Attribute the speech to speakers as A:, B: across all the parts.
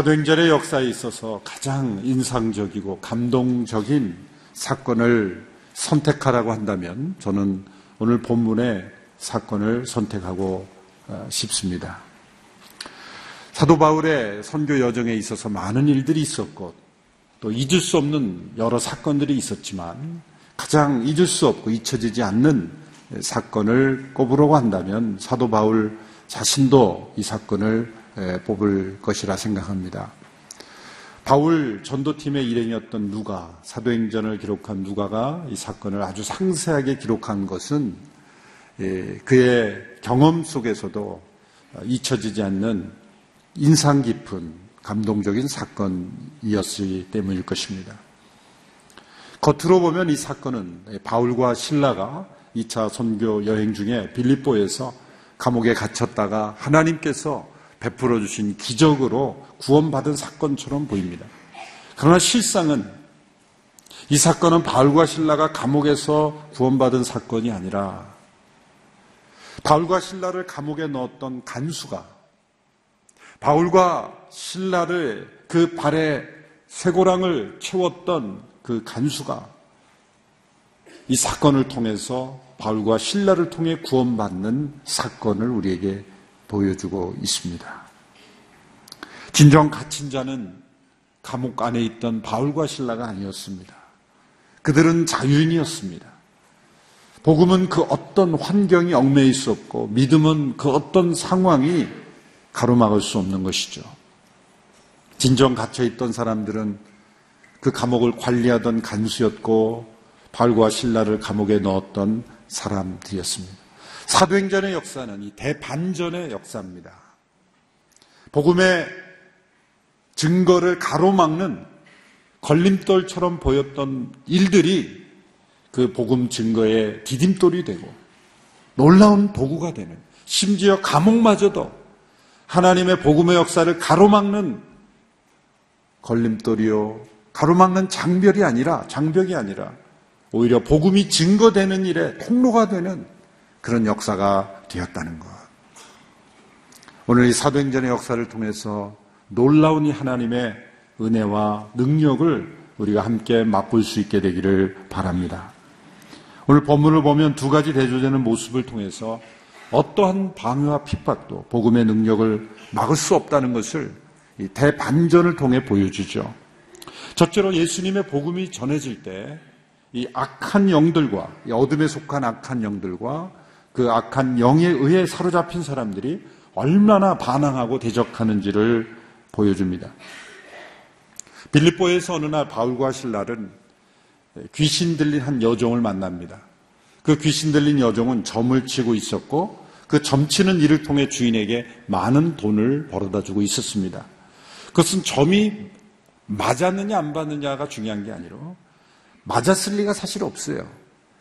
A: 사도행전의 역사에 있어서 가장 인상적이고 감동적인 사건을 선택하라고 한다면 저는 오늘 본문의 사건을 선택하고 어, 싶습니다. 사도 바울의 선교 여정에 있어서 많은 일들이 있었고 또 잊을 수 없는 여러 사건들이 있었지만 가장 잊을 수 없고 잊혀지지 않는 사건을 꼽으라고 한다면 사도 바울 자신도 이 사건을 뽑을 것이라 생각합니다. 바울 전도팀의 일행이었던 누가, 사도행전을 기록한 누가가 이 사건을 아주 상세하게 기록한 것은 그의 경험 속에서도 잊혀지지 않는 인상 깊은 감동적인 사건이었기 때문일 것입니다. 겉으로 보면 이 사건은 바울과 신라가 2차 선교 여행 중에 빌립보에서 감옥에 갇혔다가 하나님께서 베풀어 주신 기적으로 구원받은 사건처럼 보입니다. 그러나 실상은 이 사건은 바울과 신라가 감옥에서 구원받은 사건이 아니라 바울과 신라를 감옥에 넣었던 간수가 바울과 신라를 그 발에 쇠고랑을 채웠던 그 간수가 이 사건을 통해서 바울과 신라를 통해 구원받는 사건을 우리에게 보여주고 있습니다. 진정 갇힌 자는 감옥 안에 있던 바울과 신라가 아니었습니다. 그들은 자유인이었습니다. 복음은 그 어떤 환경이 얽매여 있었고 믿음은 그 어떤 상황이 가로막을 수 없는 것이죠. 진정 갇혀 있던 사람들은 그 감옥을 관리하던 간수였고 바울과 신라를 감옥에 넣었던 사람들이었습니다. 사도행전의 역사는 이 대반전의 역사입니다. 복음의 증거를 가로막는 걸림돌처럼 보였던 일들이 그 복음 증거의 디딤돌이 되고 놀라운 도구가 되는 심지어 감옥마저도 하나님의 복음의 역사를 가로막는 걸림돌이요 가로막는 장벽이 아니라 장벽이 아니라 오히려 복음이 증거되는 일에 통로가 되는 그런 역사가 되었다는 것. 오늘 이 사도행전의 역사를 통해서 놀라운 이 하나님의 은혜와 능력을 우리가 함께 맛볼 수 있게 되기를 바랍니다. 오늘 본문을 보면 두 가지 대조되는 모습을 통해서 어떠한 방해와 핍박도 복음의 능력을 막을 수 없다는 것을 대반전을 통해 보여주죠. 첫째로 예수님의 복음이 전해질 때 이 악한 영들과 이 어둠에 속한 악한 영들과 그 악한 영에 의해 사로잡힌 사람들이 얼마나 반항하고 대적하는지를 보여줍니다. 빌립보에서 어느 날 바울과 신라는 귀신 들린 한 여종을 만납니다. 그 귀신 들린 여종은 점을 치고 있었고 그 점치는 일을 통해 주인에게 많은 돈을 벌어다 주고 있었습니다. 그것은 점이 맞았느냐 안 받느냐가 중요한 게 아니라 맞았을 리가 사실 없어요.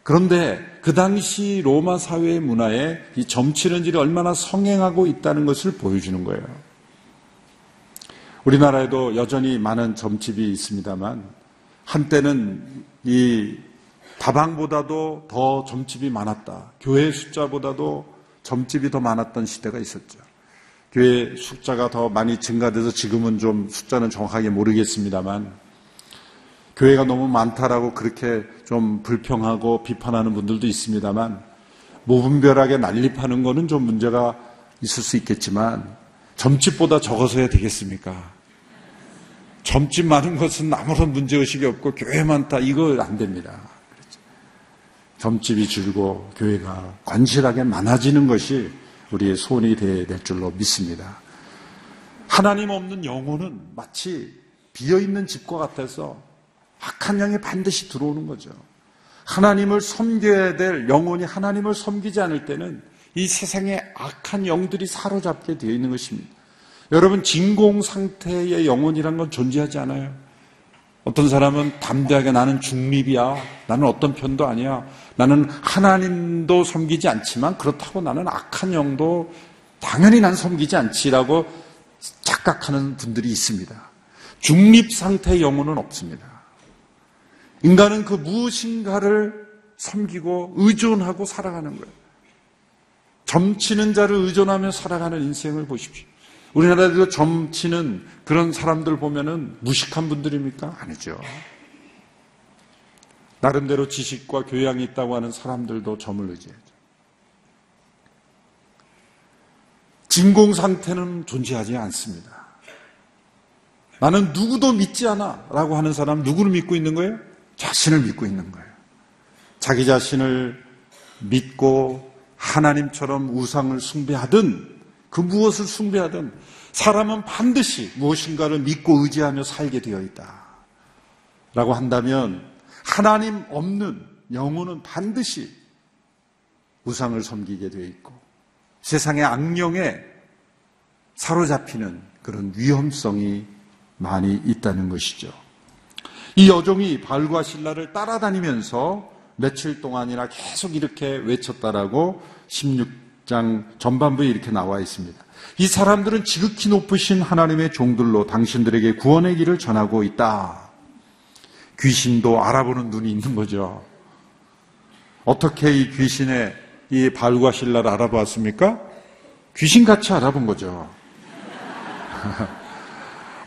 A: 그런데 그 당시 로마 사회의 문화에 이 점치는 일이 얼마나 성행하고 있다는 것을 보여주는 거예요. 우리나라에도 여전히 많은 점집이 있습니다만 한때는 이 다방보다도 더 점집이 많았다. 교회 숫자보다도 점집이 더 많았던 시대가 있었죠. 교회 숫자가 더 많이 증가돼서 지금은 좀 숫자는 정확하게 모르겠습니다만 교회가 너무 많다라고 그렇게 좀 불평하고 비판하는 분들도 있습니다만 무분별하게 난립하는 거는 좀 문제가 있을 수 있겠지만 점집보다 적어서야 되겠습니까? 점집 많은 것은 아무런 문제의식이 없고 교회 많다 이거 안 됩니다. 그렇죠. 점집이 줄고 교회가 관실하게 많아지는 것이 우리의 소원이 되어야 될 줄로 믿습니다. 하나님 없는 영혼은 마치 비어있는 집과 같아서 악한 영이 반드시 들어오는 거죠. 하나님을 섬겨야 될 영혼이 하나님을 섬기지 않을 때는 이 세상에 악한 영들이 사로잡게 되어 있는 것입니다. 여러분, 진공 상태의 영혼이란 건 존재하지 않아요. 어떤 사람은 담대하게 나는 중립이야. 나는 어떤 편도 아니야. 나는 하나님도 섬기지 않지만 그렇다고 나는 악한 영도 당연히 난 섬기지 않지라고 착각하는 분들이 있습니다. 중립 상태의 영혼은 없습니다. 인간은 그 무엇인가를 섬기고 의존하고 살아가는 거예요. 점치는 자를 의존하며 살아가는 인생을 보십시오. 우리나라에도 점치는 그런 사람들 보면은 무식한 분들입니까? 아니죠. 나름대로 지식과 교양이 있다고 하는 사람들도 점을 의지하죠. 진공 상태는 존재하지 않습니다. 나는 누구도 믿지 않아 라고 하는 사람 누구를 믿고 있는 거예요? 자신을 믿고 있는 거예요. 자기 자신을 믿고 하나님처럼 우상을 숭배하든 그 무엇을 숭배하든 사람은 반드시 무엇인가를 믿고 의지하며 살게 되어 있다. 라고 한다면 하나님 없는 영혼은 반드시 우상을 섬기게 되어 있고 세상의 악령에 사로잡히는 그런 위험성이 많이 있다는 것이죠. 이 여종이 발과 신라를 따라다니면서 며칠 동안이나 계속 이렇게 외쳤다라고 16장 전반부에 이렇게 나와 있습니다. 이 사람들은 지극히 높으신 하나님의 종들로 당신들에게 구원의 길을 전하고 있다. 귀신도 알아보는 눈이 있는 거죠. 어떻게 이 귀신의 이 발과 신라를 알아봤습니까? 귀신같이 알아본 거죠.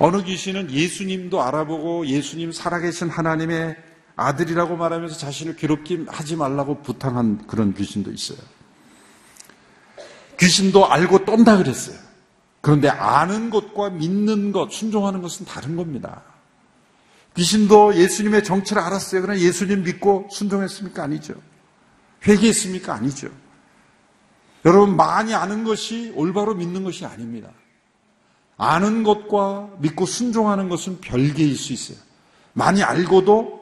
A: 어느 귀신은 예수님도 알아보고 예수님 살아계신 하나님의 아들이라고 말하면서 자신을 괴롭게 하지 말라고 부탁한 그런 귀신도 있어요. 귀신도 알고 떤다 그랬어요. 그런데 아는 것과 믿는 것, 순종하는 것은 다른 겁니다. 귀신도 예수님의 정체를 알았어요. 그러나 예수님 믿고 순종했습니까? 아니죠. 회개했습니까? 아니죠. 여러분, 많이 아는 것이 올바로 믿는 것이 아닙니다. 아는 것과 믿고 순종하는 것은 별개일 수 있어요. 많이 알고도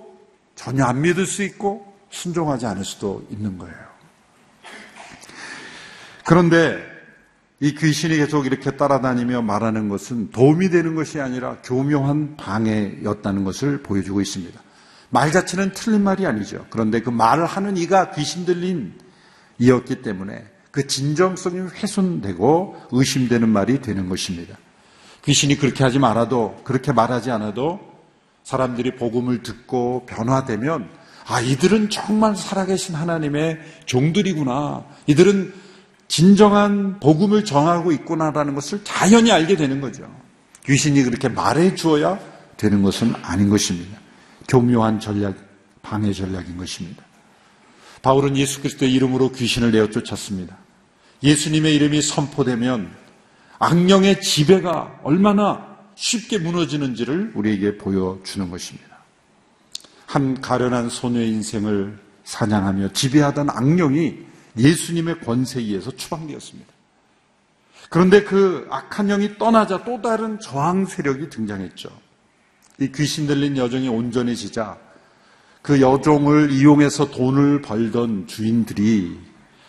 A: 전혀 안 믿을 수 있고 순종하지 않을 수도 있는 거예요. 그런데 이 귀신이 계속 이렇게 따라다니며 말하는 것은 도움이 되는 것이 아니라 교묘한 방해였다는 것을 보여주고 있습니다. 말 자체는 틀린 말이 아니죠. 그런데 그 말을 하는 이가 귀신 들린 이였기 때문에 그 진정성이 훼손되고 의심되는 말이 되는 것입니다. 귀신이 그렇게 하지 말아도 그렇게 말하지 않아도 사람들이 복음을 듣고 변화되면 아 이들은 정말 살아계신 하나님의 종들이구나. 이들은 진정한 복음을 정하고 있구나라는 것을 자연히 알게 되는 거죠. 귀신이 그렇게 말해 주어야 되는 것은 아닌 것입니다. 교묘한 전략, 방해 전략인 것입니다. 바울은 예수 그리스도의 이름으로 귀신을 내어 쫓았습니다. 예수님의 이름이 선포되면 악령의 지배가 얼마나 쉽게 무너지는지를 우리에게 보여주는 것입니다. 한 가련한 소녀의 인생을 사냥하며 지배하던 악령이 예수님의 권세에 의해서 추방되었습니다. 그런데 그 악한 영이 떠나자 또 다른 저항 세력이 등장했죠. 이 귀신 들린 여정이 온전해지자 그 여종을 이용해서 돈을 벌던 주인들이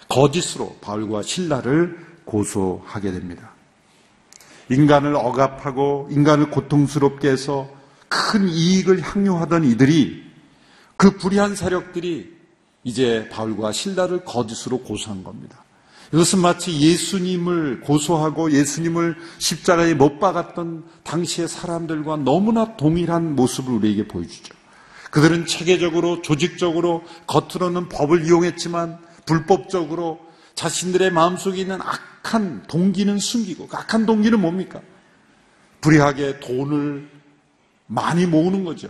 A: 거짓으로 바울과 신라를 고소하게 됩니다. 인간을 억압하고 인간을 고통스럽게 해서 큰 이익을 향유하던 이들이 그 불의한 세력들이 이제 바울과 신라를 거짓으로 고소한 겁니다. 이것은 마치 예수님을 고소하고 예수님을 십자가에 못 박았던 당시의 사람들과 너무나 동일한 모습을 우리에게 보여주죠. 그들은 체계적으로, 조직적으로, 겉으로는 법을 이용했지만 불법적으로 자신들의 마음속에 있는 악한 동기는 숨기고, 그 악한 동기는 뭡니까? 불의하게 돈을 많이 모으는 거죠.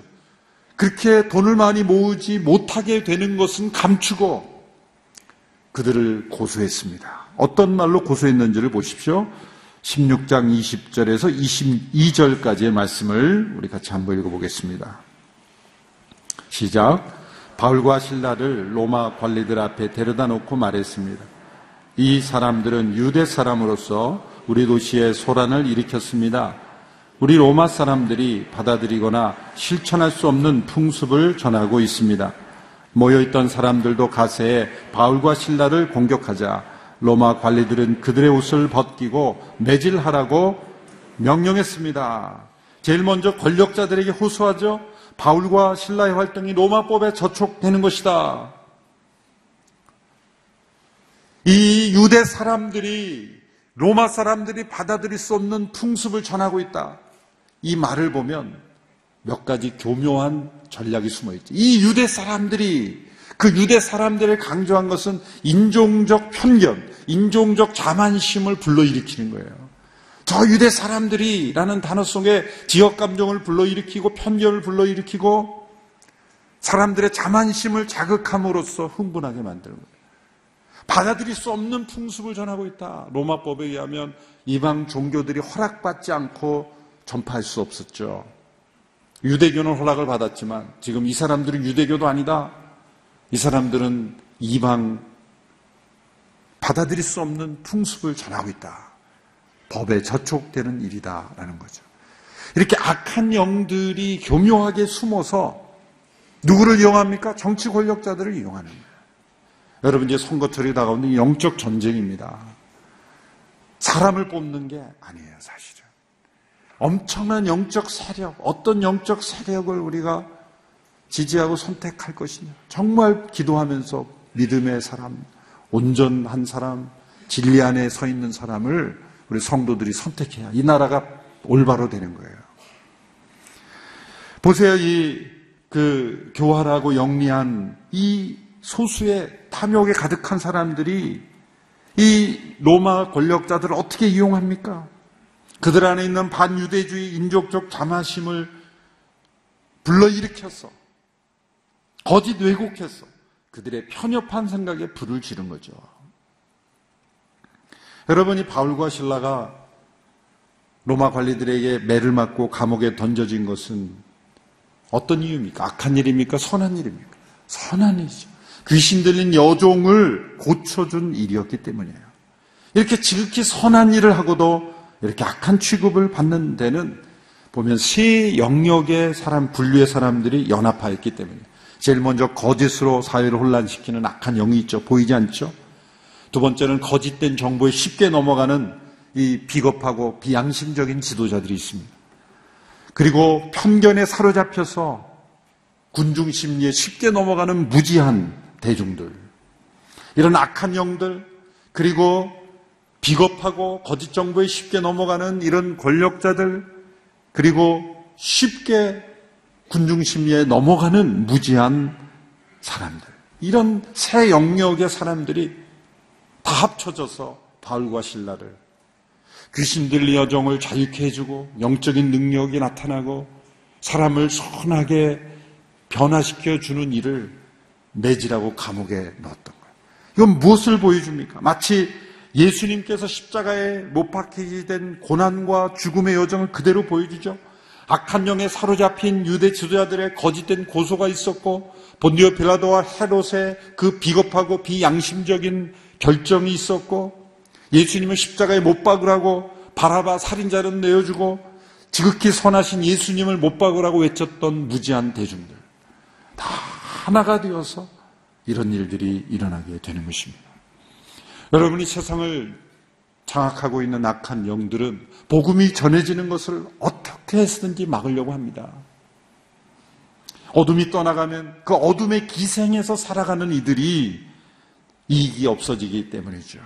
A: 그렇게 돈을 많이 모으지 못하게 되는 것은 감추고 그들을 고소했습니다. 어떤 말로 고소했는지를 보십시오. 16장 20절에서 22절까지의 말씀을 우리 같이 한번 읽어보겠습니다. 시작. 바울과 신라를 로마 관리들 앞에 데려다 놓고 말했습니다. 이 사람들은 유대 사람으로서 우리 도시에 소란을 일으켰습니다. 우리 로마 사람들이 받아들이거나 실천할 수 없는 풍습을 전하고 있습니다. 모여있던 사람들도 가세에 바울과 신라를 공격하자 로마 관리들은 그들의 옷을 벗기고 매질하라고 명령했습니다. 제일 먼저 권력자들에게 호소하죠. 바울과 신라의 활동이 로마법에 저촉되는 것이다. 이 유대 사람들이 로마 사람들이 받아들일 수 없는 풍습을 전하고 있다. 이 말을 보면 몇 가지 교묘한 전략이 숨어 있죠. 이 유대 사람들이 그 유대 사람들을 강조한 것은 인종적 편견, 인종적 자만심을 불러일으키는 거예요. 저 유대 사람들이라는 단어 속에 지역 감정을 불러일으키고 편견을 불러일으키고 사람들의 자만심을 자극함으로써 흥분하게 만드는 거예요. 받아들일 수 없는 풍습을 전하고 있다. 로마법에 의하면 이방 종교들이 허락받지 않고 전파할 수 없었죠. 유대교는 허락을 받았지만 지금 이 사람들은 유대교도 아니다. 이 사람들은 이방 받아들일 수 없는 풍습을 전하고 있다. 법에 저촉되는 일이다라는 거죠. 이렇게 악한 영들이 교묘하게 숨어서 누구를 이용합니까? 정치 권력자들을 이용하는 거예요. 여러분 이제 선거철이 다가오는 영적 전쟁입니다. 사람을 뽑는 게 아니에요, 사실은. 엄청난 영적 세력, 어떤 영적 세력을 우리가 지지하고 선택할 것이냐. 정말 기도하면서 믿음의 사람, 온전한 사람, 진리 안에 서 있는 사람을 우리 성도들이 선택해야 이 나라가 올바로 되는 거예요. 보세요, 이 그 교활하고 영리한 이 소수의 탐욕에 가득한 사람들이 이 로마 권력자들을 어떻게 이용합니까? 그들 안에 있는 반유대주의 인족적 자만심을 불러일으켜서 거짓 왜곡해서 그들의 편협한 생각에 불을 지른 거죠. 여러분이 바울과 신라가 로마 관리들에게 매를 맞고 감옥에 던져진 것은 어떤 이유입니까? 악한 일입니까? 선한 일입니까? 선한 일이죠. 귀신 들린 여종을 고쳐준 일이었기 때문이에요. 이렇게 지극히 선한 일을 하고도 이렇게 악한 취급을 받는 데는 보면 세 영역의 사람, 분류의 사람들이 연합하였기 때문이에요. 제일 먼저 거짓으로 사회를 혼란시키는 악한 영이 있죠. 보이지 않죠? 두 번째는 거짓된 정보에 쉽게 넘어가는 이 비겁하고 비양심적인 지도자들이 있습니다. 그리고 편견에 사로잡혀서 군중 심리에 쉽게 넘어가는 무지한 대중들. 이런 악한 영들, 그리고 비겁하고 거짓 정보에 쉽게 넘어가는 이런 권력자들, 그리고 쉽게 군중 심리에 넘어가는 무지한 사람들. 이런 새 영역의 사람들이 다 합쳐져서 바울과 신라를 귀신 들리 여정을 자유케 해주고 영적인 능력이 나타나고 사람을 선하게 변화시켜 주는 일을 매질하고 감옥에 넣었던 거예요. 이건 무엇을 보여줍니까? 마치 예수님께서 십자가에 못 박히게 된 고난과 죽음의 여정을 그대로 보여주죠. 악한 영에 사로잡힌 유대 지도자들의 거짓된 고소가 있었고 본디오 빌라도와 헤롯의 그 비겁하고 비양심적인 결정이 있었고 예수님을 십자가에 못 박으라고 바라바 살인자를 내어주고 지극히 선하신 예수님을 못 박으라고 외쳤던 무지한 대중들 다 하나가 되어서 이런 일들이 일어나게 되는 것입니다. 여러분이 세상을 장악하고 있는 악한 영들은 복음이 전해지는 것을 어떻게 해서든지 막으려고 합니다. 어둠이 떠나가면 그 어둠의 기생에서 살아가는 이들이 이익이 없어지기 때문이죠.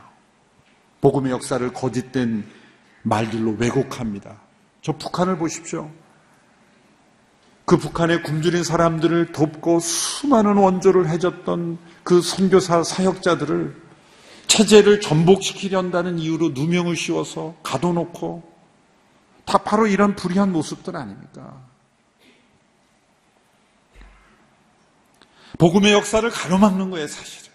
A: 복음의 역사를 거짓된 말들로 왜곡합니다. 저 북한을 보십시오. 그 북한의 굶주린 사람들을 돕고 수많은 원조를 해줬던 그 선교사 사역자들을 체제를 전복시키려한다는 이유로 누명을 씌워서 가둬놓고 다 바로 이런 불의한 모습들 아닙니까? 복음의 역사를 가로막는 거예요, 사실은.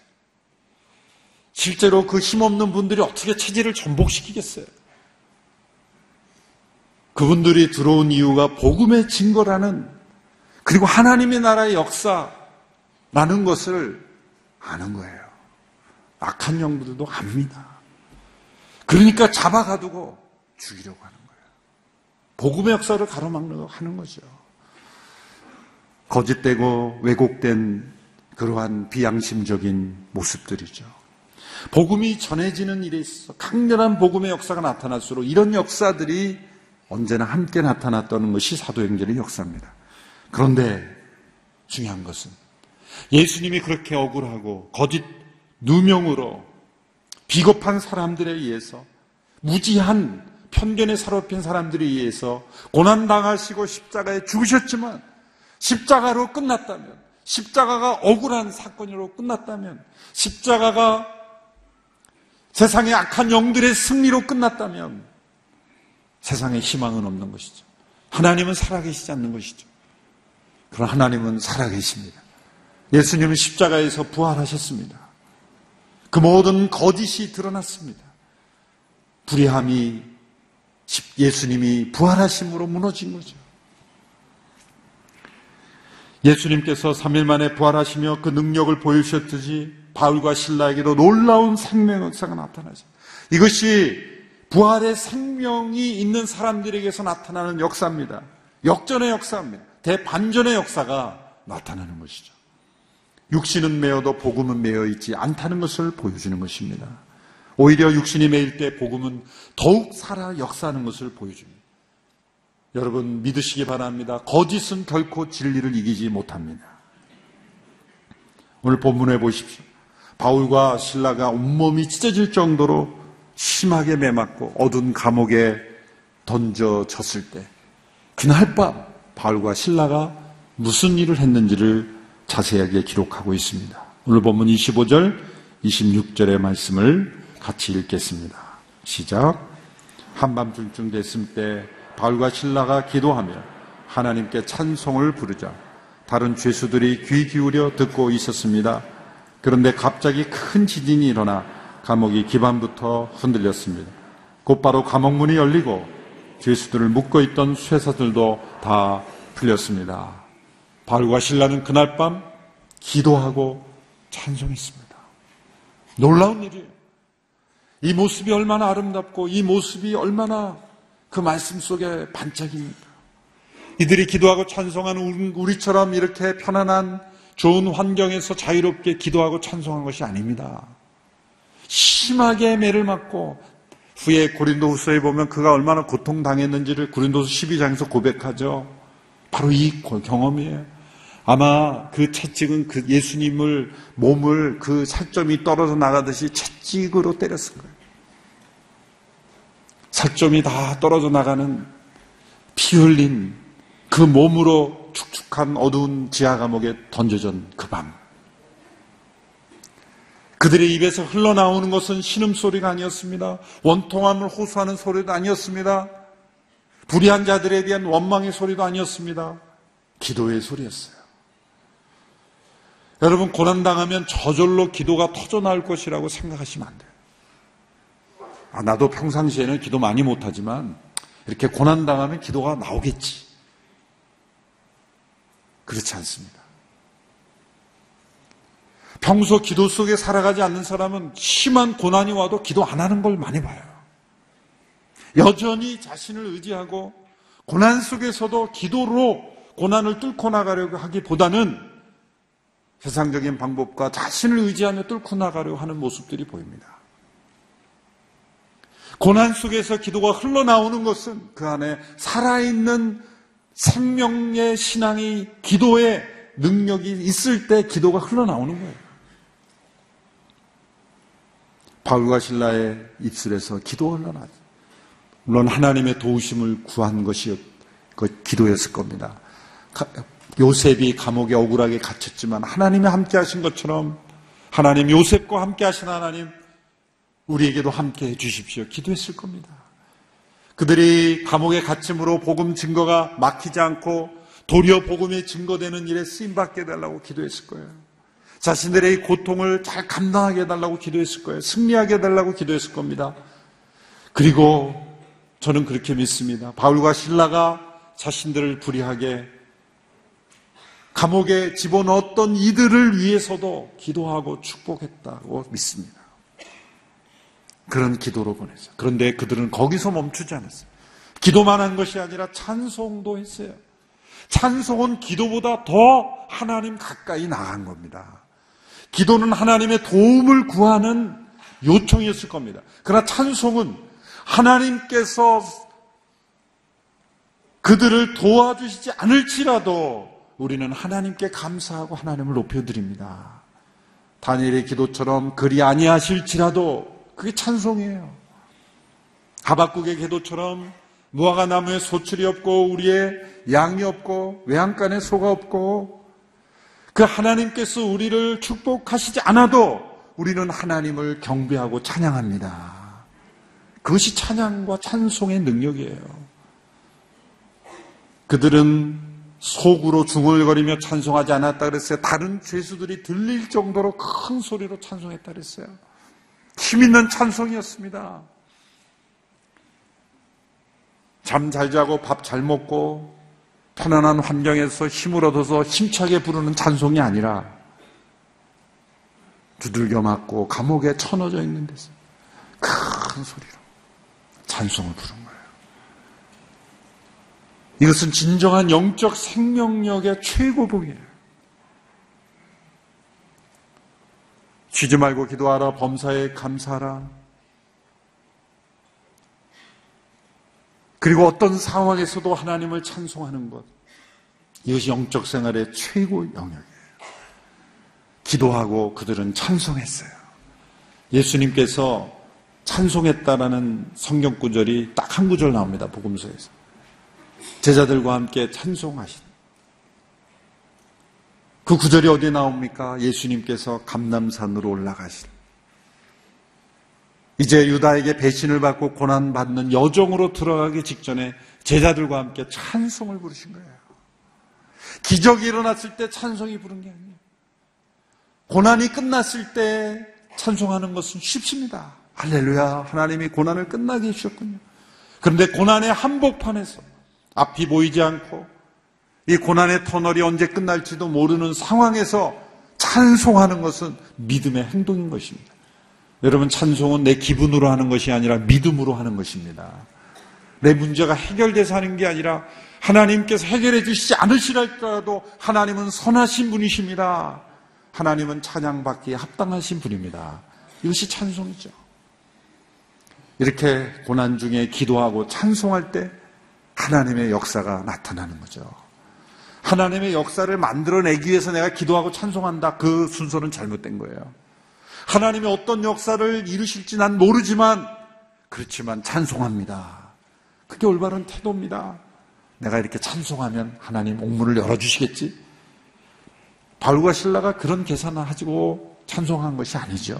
A: 실제로 그 힘없는 분들이 어떻게 체제를 전복시키겠어요? 그분들이 들어온 이유가 복음의 증거라는 그리고 하나님의 나라의 역사라는 것을 아는 거예요. 악한 영들도 압니다. 그러니까 잡아가두고 죽이려고 하는 거예요. 복음의 역사를 가로막는 하는 거죠. 거짓되고 왜곡된 그러한 비양심적인 모습들이죠. 복음이 전해지는 일에 있어서 강렬한 복음의 역사가 나타날수록 이런 역사들이 언제나 함께 나타났다는 것이 사도행전의 역사입니다. 그런데 중요한 것은 예수님이 그렇게 억울하고 거짓 누명으로 비겁한 사람들에 의해서 무지한 편견에 사로잡힌 사람들에 의해서 고난당하시고 십자가에 죽으셨지만 십자가로 끝났다면 십자가가 억울한 사건으로 끝났다면 십자가가 세상의 악한 영들의 승리로 끝났다면 세상에 희망은 없는 것이죠. 하나님은 살아계시지 않는 것이죠. 그러나 하나님은 살아계십니다. 예수님은 십자가에서 부활하셨습니다. 그 모든 거짓이 드러났습니다. 불의함이 예수님이 부활하심으로 무너진 거죠. 예수님께서 3일 만에 부활하시며 그 능력을 보여주셨듯이 바울과 신라에게도 놀라운 생명 역사가 나타나죠. 이것이 부활의 생명이 있는 사람들에게서 나타나는 역사입니다. 역전의 역사입니다. 대반전의 역사가 나타나는 것이죠. 육신은 매어도 복음은 매어 있지 않다는 것을 보여주는 것입니다. 오히려 육신이 매일 때 복음은 더욱 살아 역사하는 것을 보여줍니다. 여러분 믿으시기 바랍니다. 거짓은 결코 진리를 이기지 못합니다. 오늘 본문에 보십시오. 바울과 신라가 온몸이 찢어질 정도로 심하게 매맞고 어두운 감옥에 던져졌을 때 그날 밤 바울과 신라가 무슨 일을 했는지를 자세하게 기록하고 있습니다. 오늘 본문 25절, 26절의 말씀을 같이 읽겠습니다. 시작. 한밤중쯤 됐을 때 바울과 신라가 기도하며 하나님께 찬송을 부르자 다른 죄수들이 귀 기울여 듣고 있었습니다. 그런데 갑자기 큰 지진이 일어나 감옥이 기반부터 흔들렸습니다. 곧바로 감옥 문이 열리고 죄수들을 묶고 있던 쇠사들도 다 풀렸습니다. 바울과 신라는 그날 밤 기도하고 찬송했습니다. 놀라운 일이에요. 이 모습이 얼마나 아름답고 이 모습이 얼마나 그 말씀 속에 반짝입니까? 이들이 기도하고 찬송하는 우리처럼 이렇게 편안한 좋은 환경에서 자유롭게 기도하고 찬송한 것이 아닙니다. 심하게 매를 맞고 후에 고린도후서에 보면 그가 얼마나 고통당했는지를 고린도서 12장에서 고백하죠. 바로 이 경험이에요. 아마 그 채찍은 그 예수님을 몸을 그 살점이 떨어져 나가듯이 채찍으로 때렸을 거예요. 살점이 다 떨어져 나가는 피 흘린 그 몸으로 축축한 어두운 지하 감옥에 던져진 그 밤. 그들의 입에서 흘러나오는 것은 신음소리가 아니었습니다. 원통함을 호소하는 소리도 아니었습니다. 불의한 자들에 대한 원망의 소리도 아니었습니다. 기도의 소리였어요. 여러분, 고난당하면 저절로 기도가 터져나올 것이라고 생각하시면 안 돼요. 아, 나도 평상시에는 기도 많이 못하지만 이렇게 고난당하면 기도가 나오겠지. 그렇지 않습니다. 평소 기도 속에 살아가지 않는 사람은 심한 고난이 와도 기도 안 하는 걸 많이 봐요. 여전히 자신을 의지하고 고난 속에서도 기도로 고난을 뚫고 나가려고 하기보다는 세상적인 방법과 자신을 의지하며 뚫고 나가려고 하는 모습들이 보입니다. 고난 속에서 기도가 흘러나오는 것은 그 안에 살아있는 생명의 신앙이 기도의 능력이 있을 때 기도가 흘러나오는 거예요. 바울과 신라의 입술에서 기도가 흘러나죠. 물론 하나님의 도우심을 구한 것이 그 기도였을 겁니다. 요셉이 감옥에 억울하게 갇혔지만 하나님이 함께 하신 것처럼 하나님 요셉과 함께 하신 하나님 우리에게도 함께 해 주십시오. 기도했을 겁니다. 그들이 감옥에 갇힘으로 복음 증거가 막히지 않고 도리어 복음의 증거되는 일에 쓰임 받게 해달라고 기도했을 거예요. 자신들의 고통을 잘 감당하게 해달라고 기도했을 거예요. 승리하게 해달라고 기도했을 겁니다. 그리고 저는 그렇게 믿습니다. 바울과 신라가 자신들을 불의하게 감옥에 집어넣었던 이들을 위해서도 기도하고 축복했다고 믿습니다. 그런 기도로 보내죠. 그런데 그들은 거기서 멈추지 않았어요. 기도만 한 것이 아니라 찬송도 했어요. 찬송은 기도보다 더 하나님 가까이 나간 겁니다. 기도는 하나님의 도움을 구하는 요청이었을 겁니다. 그러나 찬송은 하나님께서 그들을 도와주시지 않을지라도 우리는 하나님께 감사하고 하나님을 높여드립니다. 다니엘의 기도처럼 그리 아니하실지라도 그게 찬송이에요. 하박국의 기도처럼 무화과 나무에 소출이 없고 우리의 양이 없고 외양간에 소가 없고 그 하나님께서 우리를 축복하시지 않아도 우리는 하나님을 경배하고 찬양합니다. 그것이 찬양과 찬송의 능력이에요. 그들은 속으로 중얼거리며 찬송하지 않았다 그랬어요. 다른 죄수들이 들릴 정도로 큰 소리로 찬송했다 그랬어요. 힘 있는 찬송이었습니다. 잠 잘 자고 밥 잘 먹고 편안한 환경에서 힘을 얻어서 힘차게 부르는 찬송이 아니라 두들겨 맞고 감옥에 쳐넣어져 있는 데서 큰 소리로 찬송을 부른 거예요. 이것은 진정한 영적 생명력의 최고봉이에요. 쉬지 말고 기도하라, 범사에 감사하라. 그리고 어떤 상황에서도 하나님을 찬송하는 것. 이것이 영적 생활의 최고 영역이에요. 기도하고 그들은 찬송했어요. 예수님께서 찬송했다라는 성경 구절이 딱 한 구절 나옵니다. 복음서에서. 제자들과 함께 찬송하신. 그 구절이 어디에 나옵니까? 예수님께서 감남산으로 올라가신. 이제 유다에게 배신을 받고 고난받는 여정으로 들어가기 직전에 제자들과 함께 찬송을 부르신 거예요. 기적이 일어났을 때 찬송이 부른 게 아니에요. 고난이 끝났을 때 찬송하는 것은 쉽습니다. 할렐루야. 하나님이 고난을 끝나게 해주셨군요. 그런데 고난의 한복판에서 앞이 보이지 않고 이 고난의 터널이 언제 끝날지도 모르는 상황에서 찬송하는 것은 믿음의 행동인 것입니다. 여러분, 찬송은 내 기분으로 하는 것이 아니라 믿음으로 하는 것입니다. 내 문제가 해결돼서 하는 게 아니라 하나님께서 해결해 주시지 않으시랄까도 하나님은 선하신 분이십니다. 하나님은 찬양받기에 합당하신 분입니다. 이것이 찬송이죠. 이렇게 고난 중에 기도하고 찬송할 때 하나님의 역사가 나타나는 거죠. 하나님의 역사를 만들어내기 위해서 내가 기도하고 찬송한다. 그 순서는 잘못된 거예요. 하나님이 어떤 역사를 이루실지 난 모르지만 그렇지만 찬송합니다. 그게 올바른 태도입니다. 내가 이렇게 찬송하면 하나님 옥문을 열어주시겠지? 바울과 신라가 그런 계산을 하지고 찬송한 것이 아니죠.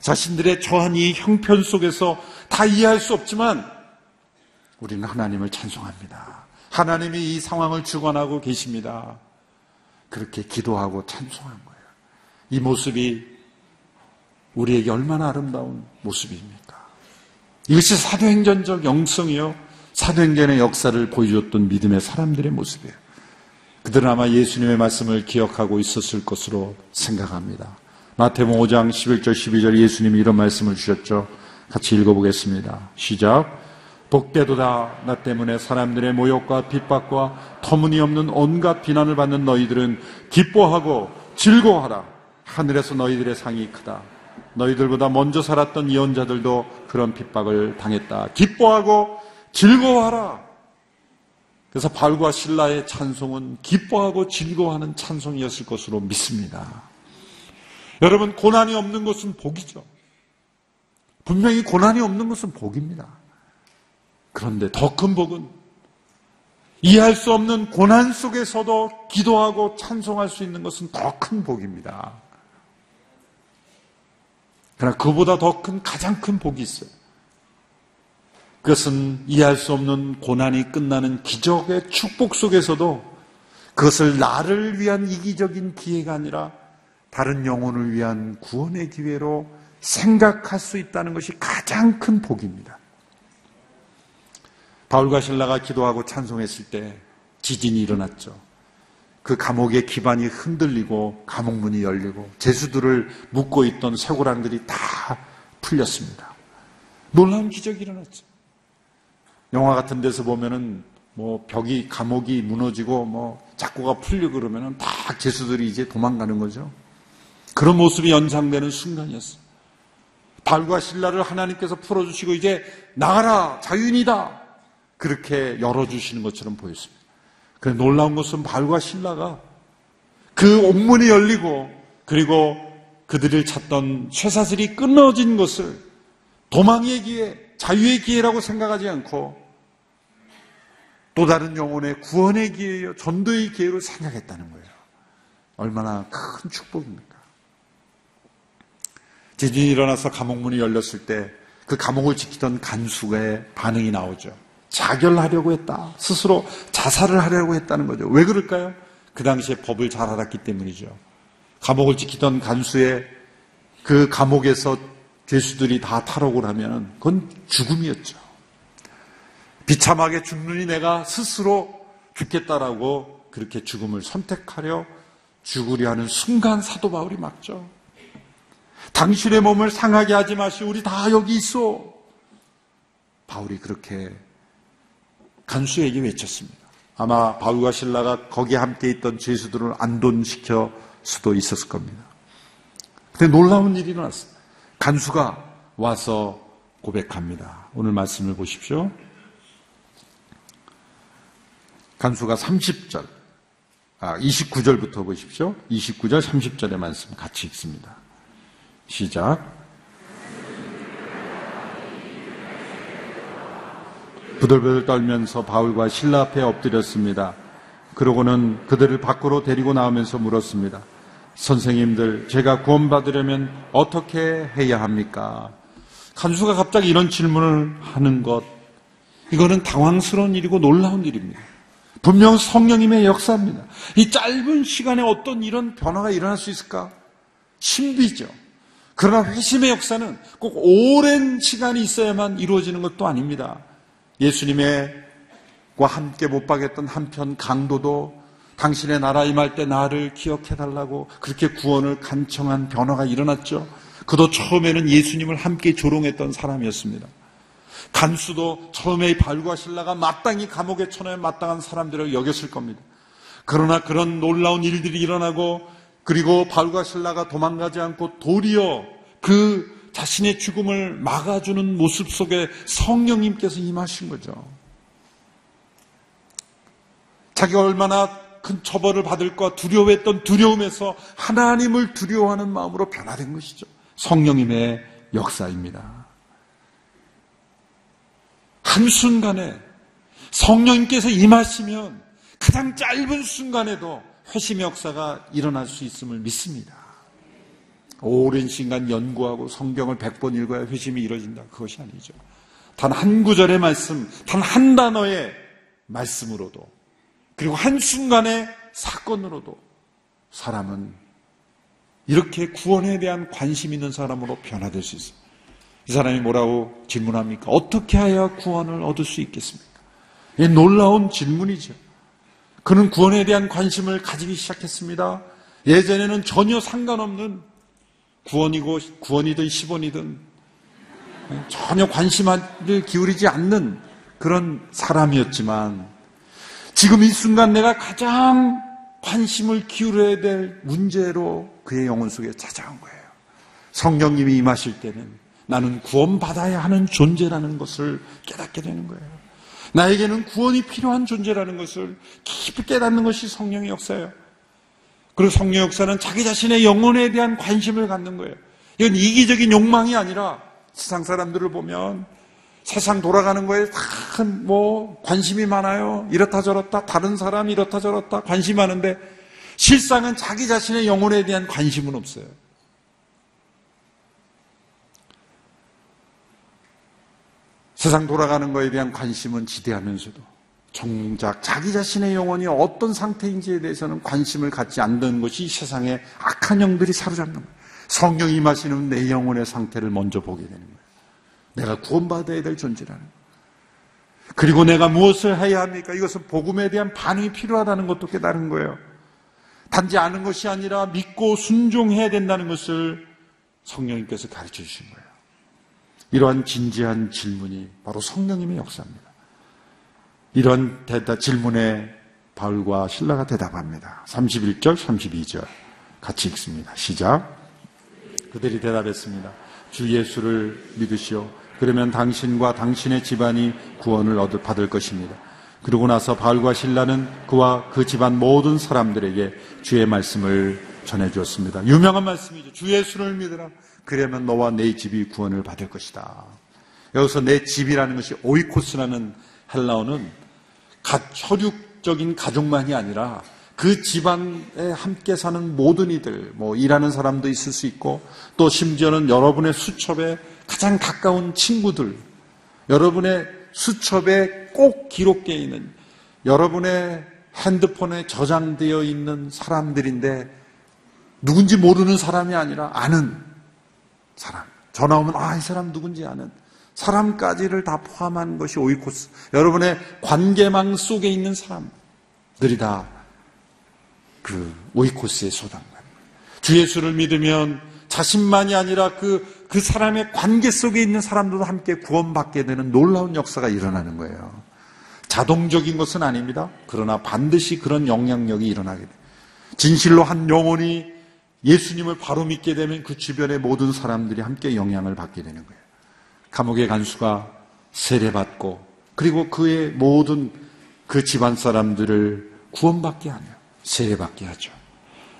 A: 자신들의 저한 이 형편 속에서 다 이해할 수 없지만 우리는 하나님을 찬송합니다. 하나님이 이 상황을 주관하고 계십니다. 그렇게 기도하고 찬송한 거예요. 이 모습이 우리에게 얼마나 아름다운 모습입니까? 이것이 사도행전적 영성이요. 사도행전의 역사를 보여줬던 믿음의 사람들의 모습이에요. 그들은 아마 예수님의 말씀을 기억하고 있었을 것으로 생각합니다. 마태복음 5장 11절 12절 예수님이 이런 말씀을 주셨죠. 같이 읽어보겠습니다. 시작. 복되도다 나 때문에 사람들의 모욕과 핍박과 터무니없는 온갖 비난을 받는 너희들은 기뻐하고 즐거워하라. 하늘에서 너희들의 상이 크다. 너희들보다 먼저 살았던 예언자들도 그런 핍박을 당했다. 기뻐하고 즐거워하라. 그래서 발과 신라의 찬송은 기뻐하고 즐거워하는 찬송이었을 것으로 믿습니다. 여러분, 고난이 없는 것은 복이죠. 분명히 고난이 없는 것은 복입니다. 그런데 더 큰 복은 이해할 수 없는 고난 속에서도 기도하고 찬송할 수 있는 것은 더 큰 복입니다. 그러나 그보다 더 큰 가장 큰 복이 있어요. 그것은 이해할 수 없는 고난이 끝나는 기적의 축복 속에서도 그것을 나를 위한 이기적인 기회가 아니라 다른 영혼을 위한 구원의 기회로 생각할 수 있다는 것이 가장 큰 복입니다. 바울과 신라가 기도하고 찬송했을 때 지진이 일어났죠. 그 감옥의 기반이 흔들리고 감옥문이 열리고 제수들을 묶고 있던 쇠고랑들이 다 풀렸습니다. 놀라운 기적이 일어났죠. 영화 같은 데서 보면은 뭐 벽이 감옥이 무너지고 뭐 작고가 풀리고 그러면은 다 제수들이 이제 도망가는 거죠. 그런 모습이 연상되는 순간이었어요. 발과 신라를 하나님께서 풀어주시고 이제 나가라 자유인이다 그렇게 열어주시는 것처럼 보였습니다. 그 놀라운 것은 발과 신라가 그 옥문이 열리고 그리고 그들을 찾던 쇠사슬이 끊어진 것을 도망의 기회, 자유의 기회라고 생각하지 않고 또 다른 영혼의 구원의 기회요, 전도의 기회로 생각했다는 거예요. 얼마나 큰 축복입니까? 지진이 일어나서 감옥문이 열렸을 때 그 감옥을 지키던 간수의 반응이 나오죠. 자결하려고 했다. 스스로 자살을 하려고 했다는 거죠. 왜 그럴까요? 그 당시에 법을 잘 알았기 때문이죠. 감옥을 지키던 간수의 그 감옥에서 죄수들이 다 탈옥을 하면 그건 죽음이었죠. 비참하게 죽느니 내가 스스로 죽겠다라고 그렇게 죽음을 선택하려 죽으려 하는 순간 사도 바울이 막죠. 당신의 몸을 상하게 하지 마시오. 우리 다 여기 있어. 바울이 그렇게 간수에게 외쳤습니다. 아마 바울과 신라가 거기에 함께 있던 죄수들을 안돈시켜 수도 있었을 겁니다. 근데 놀라운 일이 일어났습니다. 간수가 와서 고백합니다. 오늘 말씀을 보십시오. 간수가 30절, 아, 29절부터 보십시오. 29절, 30절의 말씀 같이 읽습니다. 시작. 부들부들 떨면서 바울과 신라 앞에 엎드렸습니다. 그러고는 그들을 밖으로 데리고 나오면서 물었습니다. 선생님들, 제가 구원받으려면 어떻게 해야 합니까? 간수가 갑자기 이런 질문을 하는 것, 이거는 당황스러운 일이고 놀라운 일입니다. 분명 성령님의 역사입니다. 이 짧은 시간에 어떤 이런 변화가 일어날 수 있을까? 신비죠. 그러나 회심의 역사는 꼭 오랜 시간이 있어야만 이루어지는 것도 아닙니다. 예수님의 과 함께 못 박였던 한편 강도도 당신의 나라 임할 때 나를 기억해 달라고 그렇게 구원을 간청한 변화가 일어났죠. 그도 처음에는 예수님을 함께 조롱했던 사람이었습니다. 간수도 처음에 발과 신라가 마땅히 감옥에 쳐넣어 마땅한 사람들을 여겼을 겁니다. 그러나 그런 놀라운 일들이 일어나고 그리고 발과 신라가 도망가지 않고 도리어 그 자신의 죽음을 막아주는 모습 속에 성령님께서 임하신 거죠. 자기가 얼마나 큰 처벌을 받을까 두려워했던 두려움에서 하나님을 두려워하는 마음으로 변화된 것이죠. 성령님의 역사입니다. 한순간에 성령님께서 임하시면 가장 짧은 순간에도 회심 역사가 일어날 수 있음을 믿습니다. 오랜 시간 연구하고 성경을 100번 읽어야 회심이 이루어진다. 그것이 아니죠. 단 한 구절의 말씀, 단 한 단어의 말씀으로도 그리고 한순간의 사건으로도 사람은 이렇게 구원에 대한 관심 있는 사람으로 변화될 수 있어요. 이 사람이 뭐라고 질문합니까? 어떻게 해야 구원을 얻을 수 있겠습니까? 이 놀라운 질문이죠. 그는 구원에 대한 관심을 가지기 시작했습니다. 예전에는 전혀 상관없는 구원이고 구원이든 10원이든 전혀 관심을 기울이지 않는 그런 사람이었지만 지금 이 순간 내가 가장 관심을 기울여야 될 문제로 그의 영혼 속에 찾아온 거예요. 성령님이 임하실 때는 나는 구원받아야 하는 존재라는 것을 깨닫게 되는 거예요. 나에게는 구원이 필요한 존재라는 것을 깊이 깨닫는 것이 성령의 역사예요. 그리고 성령 역사는 자기 자신의 영혼에 대한 관심을 갖는 거예요. 이건 이기적인 욕망이 아니라 세상 사람들을 보면 세상 돌아가는 거에 큰뭐 관심이 많아요. 이렇다 저렇다 다른 사람 이렇다 저렇다 관심 많은데 실상은 자기 자신의 영혼에 대한 관심은 없어요. 세상 돌아가는 거에 대한 관심은 지대하면서도 정작 자기 자신의 영혼이 어떤 상태인지에 대해서는 관심을 갖지 않는 것이 세상의 악한 영들이 사로잡는 거예요. 성령이 임하시는 내 영혼의 상태를 먼저 보게 되는 거예요. 내가 구원받아야 될 존재라는 거예요. 그리고 내가 무엇을 해야 합니까? 이것은 복음에 대한 반응이 필요하다는 것도 깨달은 거예요. 단지 아는 것이 아니라 믿고 순종해야 된다는 것을 성령님께서 가르쳐 주신 거예요. 이러한 진지한 질문이 바로 성령님의 역사입니다. 이런 대답, 질문에 바울과 신라가 대답합니다. 31절, 32절. 같이 읽습니다. 시작. 그들이 대답했습니다. 주 예수를 믿으시오. 그러면 당신과 당신의 집안이 구원을 얻을 받을 것입니다. 그러고 나서 바울과 신라는 그와 그 집안 모든 사람들에게 주의 말씀을 전해 주었습니다. 유명한 말씀이죠. 주 예수를 믿으라. 그러면 너와 내 집이 구원을 받을 것이다. 여기서 내 집이라는 것이 오이코스라는 헬라어는 가, 혈육적인 가족만이 아니라 그 집안에 함께 사는 모든 이들, 뭐 일하는 사람도 있을 수 있고 또 심지어는 여러분의 수첩에 가장 가까운 친구들, 여러분의 수첩에 꼭 기록되어 있는 여러분의 핸드폰에 저장되어 있는 사람들인데 누군지 모르는 사람이 아니라 아는 사람. 전화 오면 아, 이 사람 누군지 아는 사람까지를 다 포함한 것이 오이코스. 여러분의 관계망 속에 있는 사람들이 다 그 오이코스의 소당관. 주 예수를 믿으면 자신만이 아니라 그, 그 사람의 관계 속에 있는 사람들도 함께 구원받게 되는 놀라운 역사가 일어나는 거예요. 자동적인 것은 아닙니다. 그러나 반드시 그런 영향력이 일어나게 돼요. 진실로 한 영혼이 예수님을 바로 믿게 되면 그 주변의 모든 사람들이 함께 영향을 받게 되는 거예요. 감옥의 간수가 세례받고 그리고 그의 모든 그 집안 사람들을 구원받게 하며 세례받게 하죠.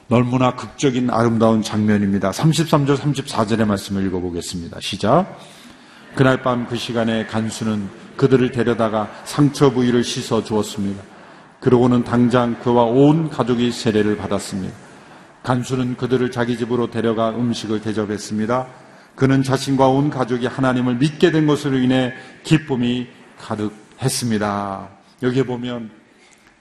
A: 너무나 극적인 아름다운 장면입니다. 33절, 34절의 말씀을 읽어보겠습니다. 시작. 그날 밤 그 시간에 간수는 그들을 데려다가 상처 부위를 씻어 주었습니다. 그러고는 당장 그와 온 가족이 세례를 받았습니다. 간수는 그들을 자기 집으로 데려가 음식을 대접했습니다. 그는 자신과 온 가족이 하나님을 믿게 된 것으로 인해 기쁨이 가득했습니다. 여기에 보면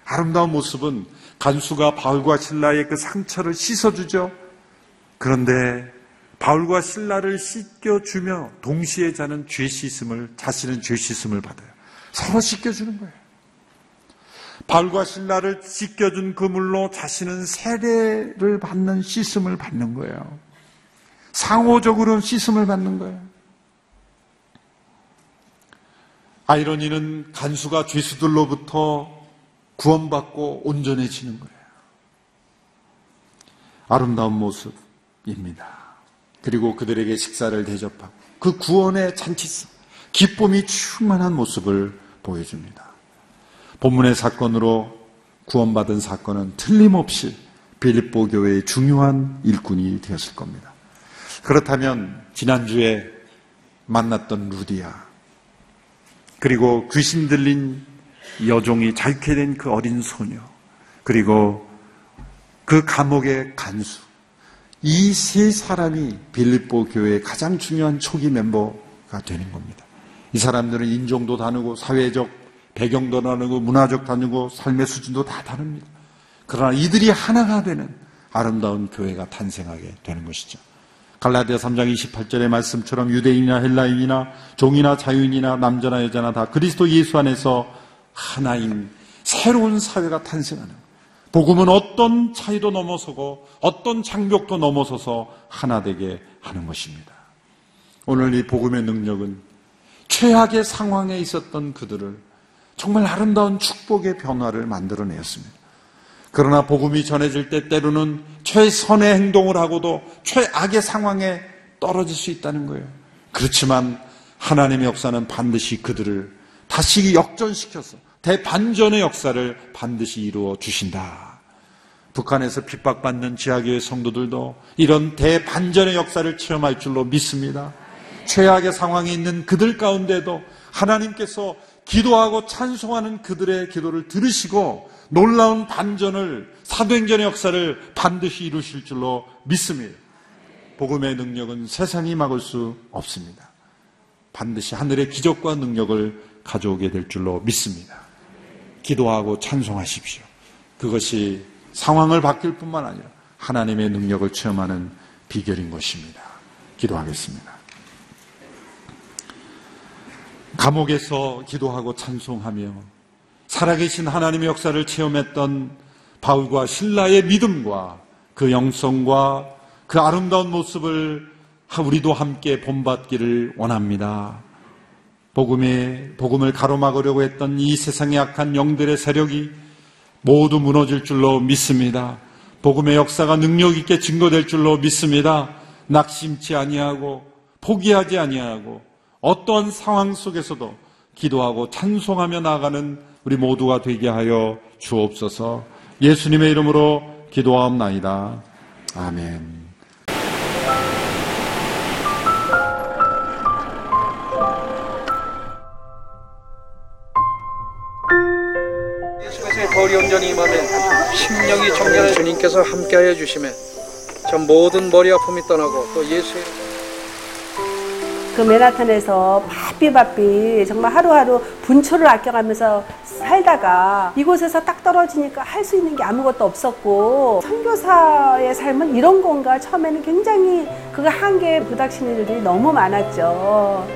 A: 아름다운 모습은 간수가 바울과 신라의 그 상처를 씻어주죠. 그런데 바울과 신라를 씻겨주며 동시에 자는 죄 씻음을, 자신은 죄 씻음을 받아요. 서로 씻겨주는 거예요. 바울과 신라를 씻겨준 그 물로 자신은 세례를 받는 씻음을 받는 거예요. 상호적으로 씻음을 받는 거예요. 아이러니는 간수가 죄수들로부터 구원받고 온전해지는 거예요. 아름다운 모습입니다. 그리고 그들에게 식사를 대접하고 그 구원의 잔치성, 기쁨이 충만한 모습을 보여줍니다. 본문의 사건으로 구원받은 사건은 틀림없이 빌립보 교회의 중요한 일꾼이 되었을 겁니다. 그렇다면 지난주에 만났던 루디아 그리고 귀신 들린 여종이 자유케 된 그 어린 소녀 그리고 그 감옥의 간수 이 세 사람이 빌립보 교회의 가장 중요한 초기 멤버가 되는 겁니다. 이 사람들은 인종도 다르고 사회적 배경도 다르고 문화적 다르고 삶의 수준도 다 다릅니다. 그러나 이들이 하나가 되는 아름다운 교회가 탄생하게 되는 것이죠. 갈라디아 3장 28절의 말씀처럼 유대인이나 헬라인이나 종이나 자유인이나 남자나 여자나 다 그리스도 예수 안에서 하나인 새로운 사회가 탄생하는 복음은 어떤 차이도 넘어서고 어떤 장벽도 넘어서서 하나 되게 하는 것입니다. 오늘 이 복음의 능력은 최악의 상황에 있었던 그들을 정말 아름다운 축복의 변화를 만들어내었습니다. 그러나 복음이 전해질 때 때로는 최선의 행동을 하고도 최악의 상황에 떨어질 수 있다는 거예요. 그렇지만 하나님의 역사는 반드시 그들을 다시 역전시켜서 대반전의 역사를 반드시 이루어 주신다. 북한에서 핍박받는 지하교회 성도들도 이런 대반전의 역사를 체험할 줄로 믿습니다. 최악의 상황에 있는 그들 가운데도 하나님께서 기도하고 찬송하는 그들의 기도를 들으시고 놀라운 반전을 사도행전의 역사를 반드시 이루실 줄로 믿습니다. 복음의 능력은 세상이 막을 수 없습니다. 반드시 하늘의 기적과 능력을 가져오게 될 줄로 믿습니다. 기도하고 찬송하십시오. 그것이 상황을 바뀔 뿐만 아니라 하나님의 능력을 체험하는 비결인 것입니다. 기도하겠습니다. 감옥에서 기도하고 찬송하며 살아계신 하나님의 역사를 체험했던 바울과 신라의 믿음과 그 영성과 그 아름다운 모습을 우리도 함께 본받기를 원합니다. 복음의, 복음을 가로막으려고 했던 이 세상의 악한 영들의 세력이 모두 무너질 줄로 믿습니다. 복음의 역사가 능력 있게 증거될 줄로 믿습니다. 낙심치 아니하고 포기하지 아니하고 어떠한 상황 속에서도 기도하고 찬송하며 나가는 우리 모두가 되게 하여 주옵소서. 예수님의 이름으로 기도하옵나이다. 아멘.
B: 예수께서의 온전히 임하면 심령이 청년의 주님께서 함께하여 주심에 전 모든 머리 아픔이 떠나고 또 예수의
C: 그 맨하탄에서 바삐 바삐 정말 하루하루 분초를 아껴가면서 살다가 이곳에서 딱 떨어지니까 할 수 있는 게 아무것도 없었고 선교사의 삶은 이런 건가 처음에는 굉장히 그 한계에 부닥치는 일들이 너무 많았죠.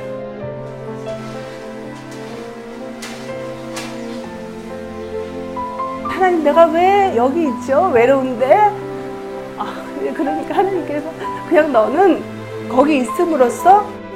C: 하나님 내가 왜 여기 있죠? 외로운데? 아, 그러니까 하나님께서 그냥 너는 거기 있음으로써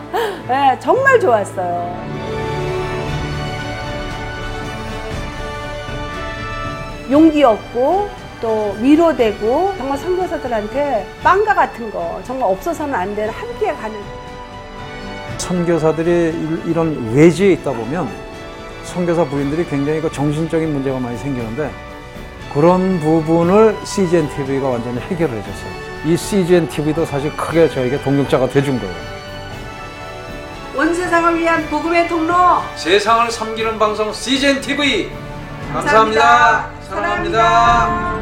C: 네, 정말 좋았어요. 용기였고 또 위로되고 정말 선교사들한테 빵과 같은 거 정말 없어서는 안 되는 함께 가는
D: 선교사들이 일- 이런 외지에 있다 보면 선교사 부인들이 굉장히 그 정신적인 문제가 많이 생기는데 그런 부분을 CGN TV가 완전히 해결을 해줬어요. 이 CGN TV도 사실 크게 저에게 동력자가 돼준 거예요.
C: 온 세상을 위한 복음의 통로
B: 세상을 섬기는 방송 CGN TV
C: 감사합니다. 사랑합니다.